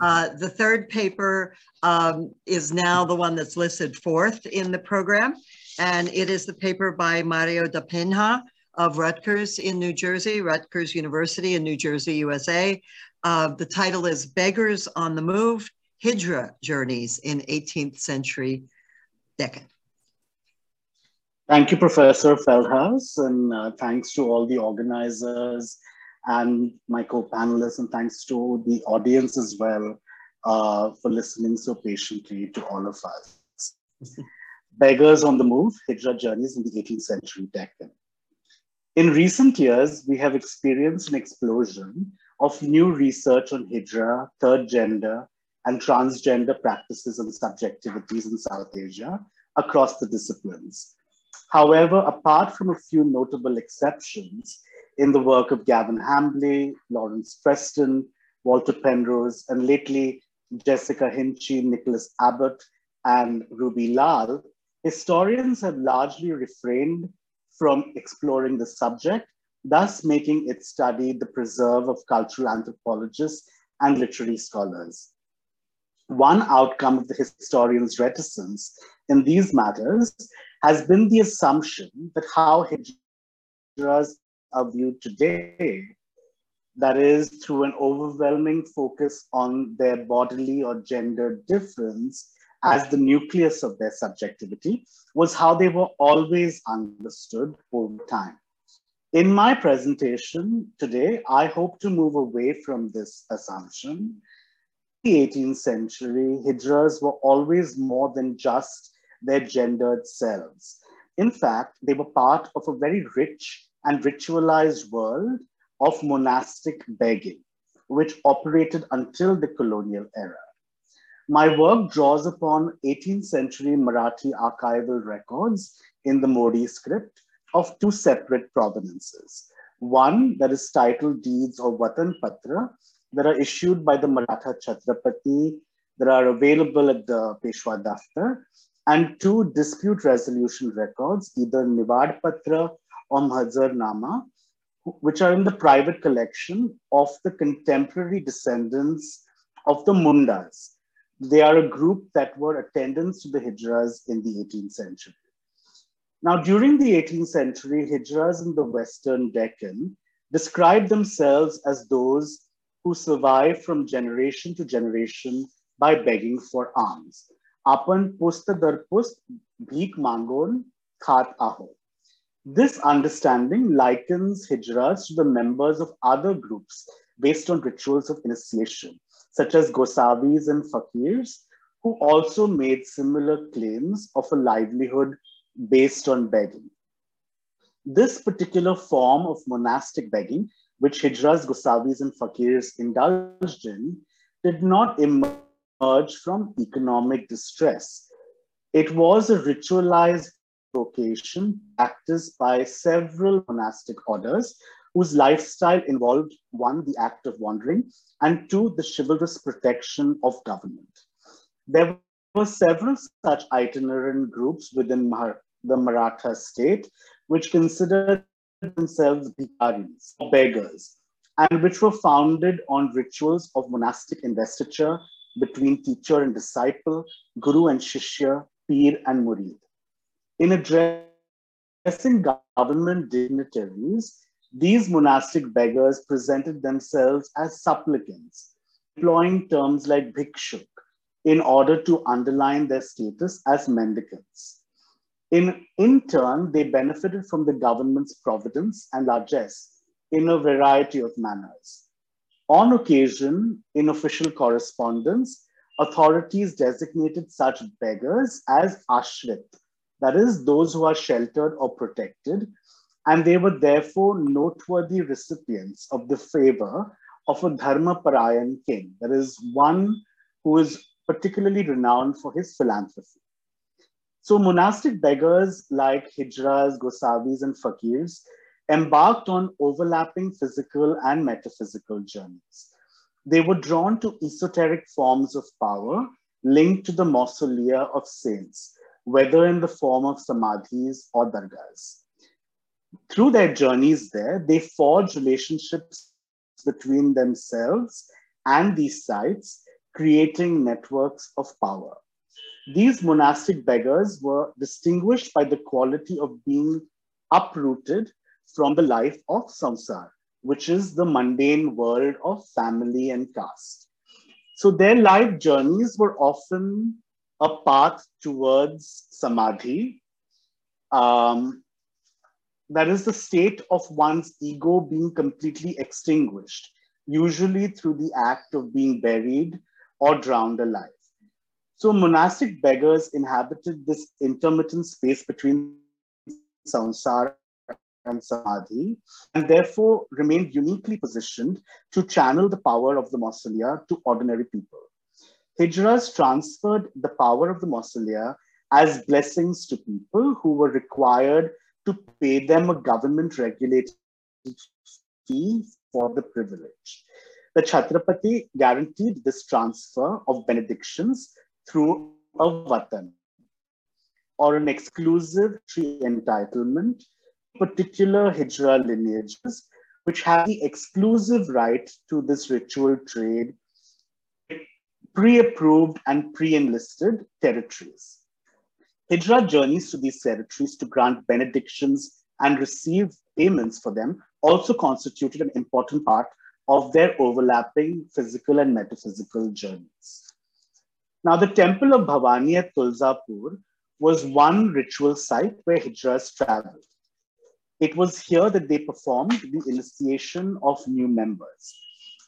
Uh, the third paper um, is now the one that's listed fourth in the program, and it is the paper by Mario da Penha of Rutgers in New Jersey, Rutgers University in New Jersey, USA. Uh, the title is Beggars on the Move, Hijra Journeys in 18th Century Deccan. Thank you, Professor Feldhaus, and uh, thanks to all the organizers and my co-panelists, and thanks to the audience as well uh, for listening so patiently to all of us. Beggars on the Move, Hijra Journeys in the 18th Century Deccan. In recent years, we have experienced an explosion of new research on Hijra, third gender, and transgender practices and subjectivities in South Asia across the disciplines. However, apart from a few notable exceptions, in the work of Gavin Hambly, Lawrence Preston, Walter Penrose, and lately Jessica Hinchy, Nicholas Abbott, and Ruby Lal, historians have largely refrained from exploring the subject, thus making its study the preserve of cultural anthropologists and literary scholars. One outcome of the historian's reticence in these matters has been the assumption that how hijras are view today, that is through an overwhelming focus on their bodily or gender difference as the nucleus of their subjectivity, was how they were always understood over time. In my presentation today, I hope to move away from this assumption. In the 18th century, hijras were always more than just their gendered selves. In fact, they were part of a very rich and ritualized world of monastic begging, which operated until the colonial era. My work draws upon 18th century Marathi archival records in the Modi script of two separate provenances. One that is titled Deeds of Vatan Patra that are issued by the Maratha Chhatrapati that are available at the Peshwa Daftar, and two dispute resolution records, either Nivad Patra or Mahazar Nama, which are in the private collection of the contemporary descendants of the Mundas. They are a group that were attendants to the Hijras in the 18th century. Now, during the 18th century, Hijras in the Western Deccan described themselves as those who survived from generation to generation by begging for alms. Apan pusta dar pust bhik mangon khat aho. This understanding likens hijras to the members of other groups based on rituals of initiation, such as Gosavis and Fakirs, who also made similar claims of a livelihood based on begging. This particular form of monastic begging, which Hijras, Gosavis, and Fakirs indulged in, did not emerge from economic distress. It was a ritualized vocation practiced by several monastic orders whose lifestyle involved one, the act of wandering, and two, the chivalrous protection of government. There were several such itinerant groups within the Maratha state, which considered themselves bikaris, beggars, and which were founded on rituals of monastic investiture between teacher and disciple, guru and shishya, peer and murid. In addressing government dignitaries, these monastic beggars presented themselves as supplicants, employing terms like bhikshuk in order to underline their status as mendicants. In, in turn, they benefited from the government's providence and largesse in a variety of manners. On occasion, in official correspondence, authorities designated such beggars as ashrit, that is, those who are sheltered or protected, and they were therefore noteworthy recipients of the favor of a Dharma Parayan king, that is, one who is particularly renowned for his philanthropy. So monastic beggars like hijras, gosavis, and fakirs embarked on overlapping physical and metaphysical journeys. They were drawn to esoteric forms of power linked to the mausolea of saints, whether in the form of samadhis or dargahs. Through their journeys there, they forge relationships between themselves and these sites creating networks of power. These monastic beggars were distinguished by the quality of being uprooted from the life of samsara, which is the mundane world of family and caste. So their life journeys were often a path towards samadhi. Um, that is the state of one's ego being completely extinguished, usually through the act of being buried or drowned alive. So monastic beggars inhabited this intermittent space between samsara and samadhi, and therefore remained uniquely positioned to channel the power of the mausolea to ordinary people. Hijras transferred the power of the mausolea as blessings to people who were required to pay them a government regulated fee for the privilege. The Chhatrapati guaranteed this transfer of benedictions through a vatan or an exclusive tree entitlement, particular Hijra lineages, which have the exclusive right to this ritual trade, pre-approved and pre-enlisted territories. Hijra journeys to these territories to grant benedictions and receive payments for them also constituted an important part of their overlapping physical and metaphysical journeys. Now, the temple of Bhavani at Tulzapur was one ritual site where Hijras traveled. It was here that they performed the initiation of new members.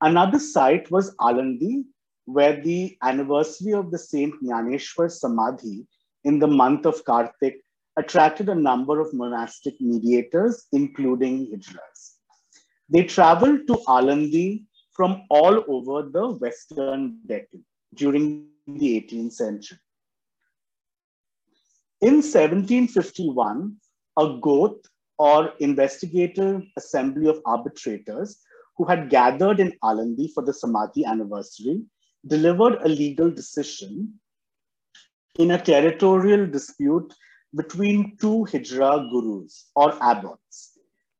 Another site was Alandi, where the anniversary of the Saint Jnaneshwar Samadhi in the month of Kartik attracted a number of monastic mediators, including Hijras. They traveled to Alandi from all over the Western Deccan during the 18th century. In 1751, a Goth or investigative assembly of arbitrators who had gathered in Alandi for the Samadhi anniversary delivered a legal decision in a territorial dispute between two Hijra gurus or abbots.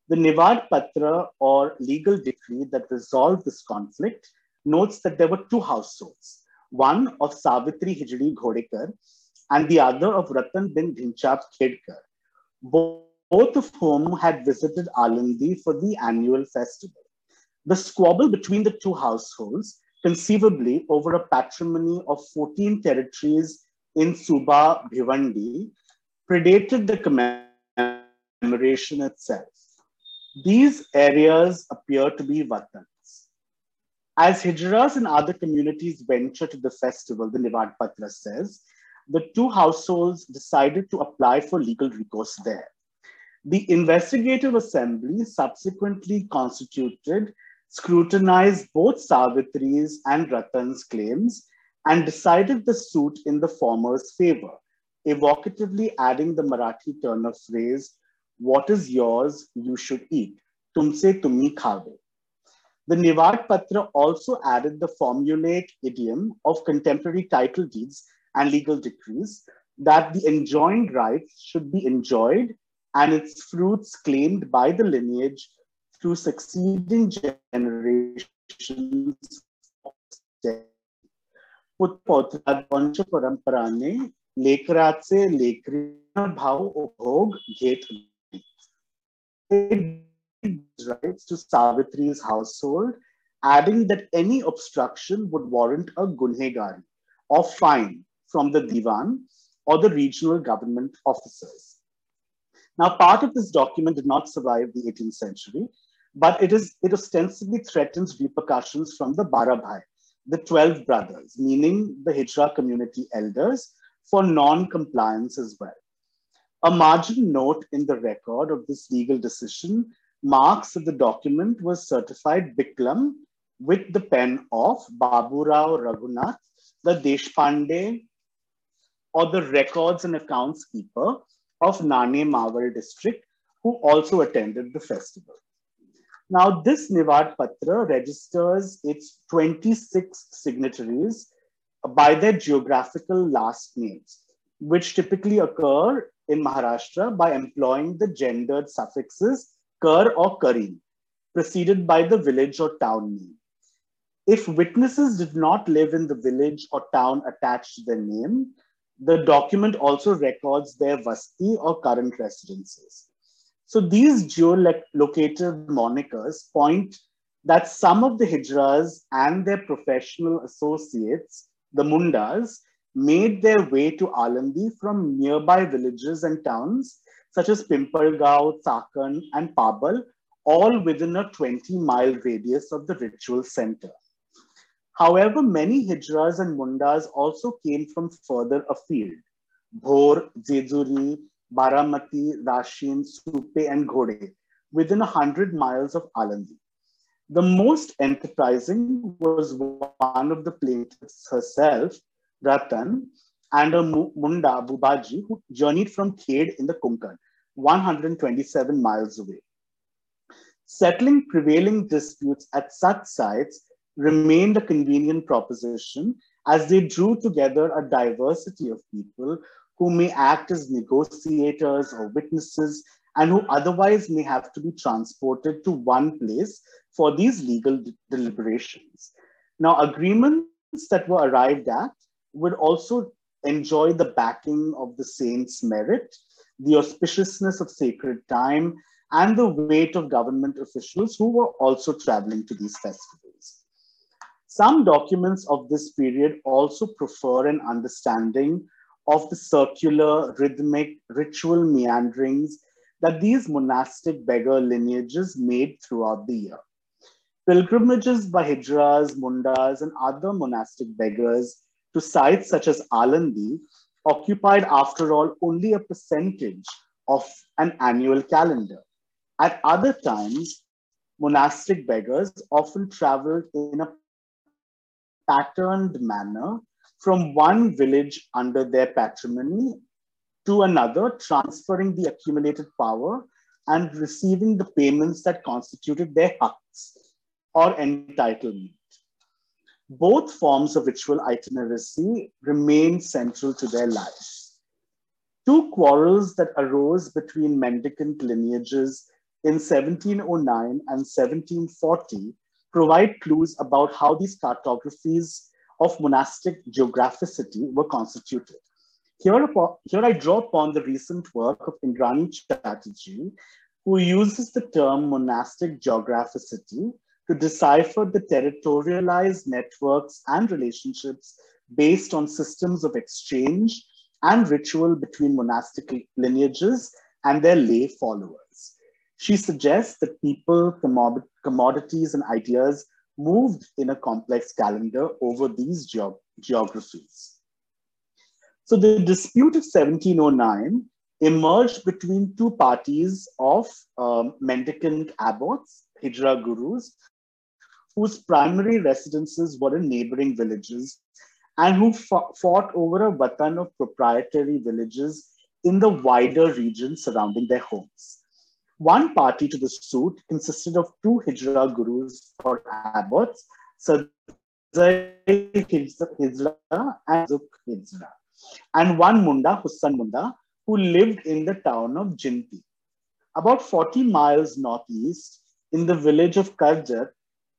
The Nivad Patra or legal decree that resolved this conflict notes that there were two households, one of Savitri Hijri Ghodekar and the other of Ratan bin Dhinchap Khedkar, both of whom had visited Alandi for the annual festival. The squabble between the two households, conceivably over a patrimony of 14 territories in Suba Bhivandi, predated the commemoration itself. These areas appear to be Vatan. As Hijras and other communities venture to the festival, the Nivad Patra says, the two households decided to apply for legal recourse there. The investigative assembly subsequently constituted, scrutinized both Savitri's and Ratan's claims, and decided the suit in the former's favor, evocatively adding the Marathi turn of phrase, what is yours, you should eat. Tumse tumi khave. The Nivad Patra also added the formulaic idiom of contemporary title deeds and legal decrees that the enjoined rights should be enjoyed and its fruits claimed by the lineage through succeeding generations. पुत्र परंपरा ने लेकरात से लेकरी भाव उपभोग घेत rights to Savitri's household, adding that any obstruction would warrant a gunhegari or fine from the divan or the regional government officers. Now, part of this document did not survive the 18th century, but it, is, it ostensibly threatens repercussions from the Barabhai, the 12 brothers, meaning the Hijra community elders, for non-compliance as well. A margin note in the record of this legal decision marks that the document was certified Biklam with the pen of Baburao Raghunath, the Deshpande, or the records and accounts keeper of Nane Mawal district, who also attended the festival. Now, this Nivad Patra registers its 26 signatories by their geographical last names, which typically occur in Maharashtra by employing the gendered suffixes Kar or Karin, preceded by the village or town name. If witnesses did not live in the village or town attached to their name, the document also records their vasti or current residences. So these geolocated monikers point that some of the hijras and their professional associates, the mundas, made their way to Alandi from nearby villages and towns such as Pimpalgaon, Chakan, and Pabal, all within a 20 mile radius of the ritual center. However, many hijras and mundas also came from further afield. Bhor, Jejuri, Baramati, Rashin, Supe, and Ghode, within 100 miles of Alandi. The most enterprising was one of the plaintiffs herself, Ratan, and a Munda, Bubaji, who journeyed from Khed in the Konkan, 127 miles away. Settling prevailing disputes at such sites remained a convenient proposition as they drew together a diversity of people who may act as negotiators or witnesses and who otherwise may have to be transported to one place for these legal de deliberations. Now, agreements that were arrived at would also enjoy the backing of the saint's merit, the auspiciousness of sacred time, and the weight of government officials who were also traveling to these festivals. Some documents of this period also prefer an understanding of the circular, rhythmic, ritual meanderings that these monastic beggar lineages made throughout the year. Pilgrimages by Hijras, Mundas, and other monastic beggars to sites such as Alandi occupied, after all, only a percentage of an annual calendar. At other times, monastic beggars often traveled in a patterned manner from one village under their patrimony to another, transferring the accumulated power and receiving the payments that constituted their haqs or entitlement. Both forms of ritual itineracy remain central to their lives. Two quarrels that arose between mendicant lineages in 1709 and 1740 provide clues about how these cartographies of monastic geographicity were constituted. Here, here I draw upon the recent work of Indrani Chatterjee, who uses the term monastic geographicity to decipher the territorialized networks and relationships based on systems of exchange and ritual between monastic lineages and their lay followers. She suggests that people, commodities, and ideas moved in a complex calendar over these geog geographies. So the dispute of 1709 emerged between two parties of um, mendicant abbots, Hijra gurus, whose primary residences were in neighboring villages and who fought over a watan of proprietary villages in the wider region surrounding their homes. One party to the suit consisted of two Hijra gurus or abbots, Sadzai Hijra and Zuk Hijra, and one Munda, Hussan Munda, who lived in the town of Jinti. About 40 miles northeast, in the village of Karjat,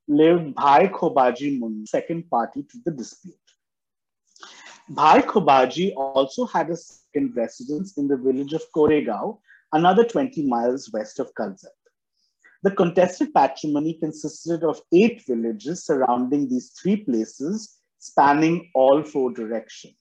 lived Bhai Khobaji Munda, second party to the dispute. Bhai Khobaji also had a second residence in the village of Koregaon, another 20 miles west of Karjat. The contested patrimony consisted of eight villages surrounding these three places, spanning all four directions.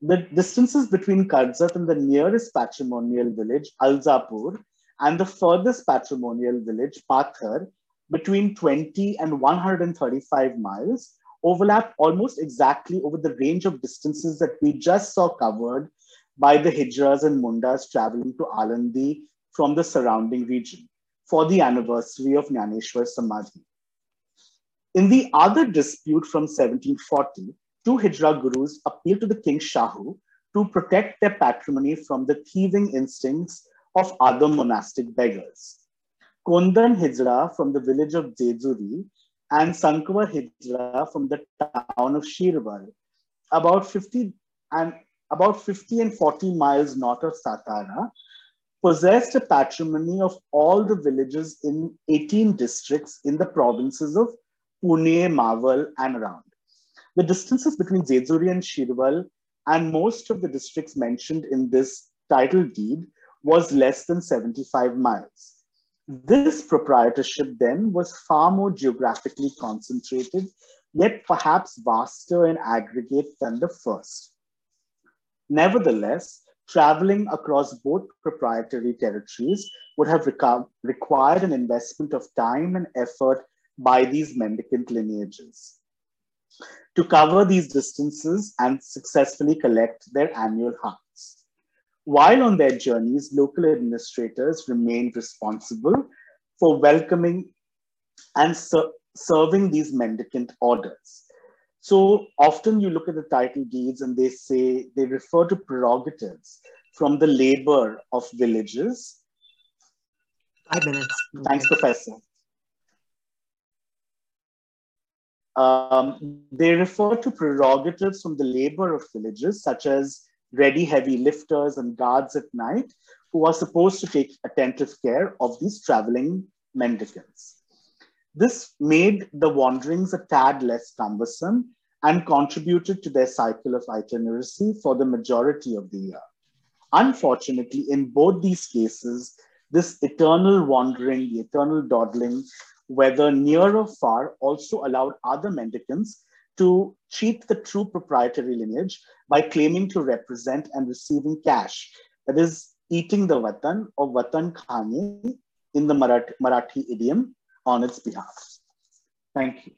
The distances between Karzat and the nearest patrimonial village, Alzapur, and the furthest patrimonial village, Pathar, between 20 and 135 miles, overlap almost exactly over the range of distances that we just saw covered by the Hijras and Mundas traveling to Alandi from the surrounding region for the anniversary of Nyaneshwar Samadhi. In the other dispute from 1740, two Hijra gurus appealed to the King Shahu to protect their patrimony from the thieving instincts of other monastic beggars. Kondan Hijra from the village of Jejuri and Sankwa Hijra from the town of Shirwal, about 50 and about 50 and 40 miles north of Satara, possessed a patrimony of all the villages in 18 districts in the provinces of Pune, Mawal, and around. The distances between Jejuri and Shirwal and most of the districts mentioned in this title deed was less than 75 miles. This proprietorship then was far more geographically concentrated, yet perhaps vaster in aggregate than the first. Nevertheless, traveling across both proprietary territories would have required an investment of time and effort by these mendicant lineages to cover these distances and successfully collect their annual hunts. While on their journeys, local administrators remained responsible for welcoming and ser serving these mendicant orders. So often you look at the title deeds and they say they refer to prerogatives from the labor of villages. Five minutes. Thanks, Professor. Um, they refer to prerogatives from the labor of villages, such as ready heavy lifters and guards at night, who are supposed to take attentive care of these traveling mendicants. This made the wanderings a tad less cumbersome and contributed to their cycle of itineracy for the majority of the year. Unfortunately, in both these cases, this eternal wandering, the eternal dawdling, whether near or far, also allowed other mendicants to cheat the true proprietary lineage by claiming to represent and receiving cash, that is, eating the vatan or vatan khani in the Marathi, Marathi idiom on its behalf. Thank you.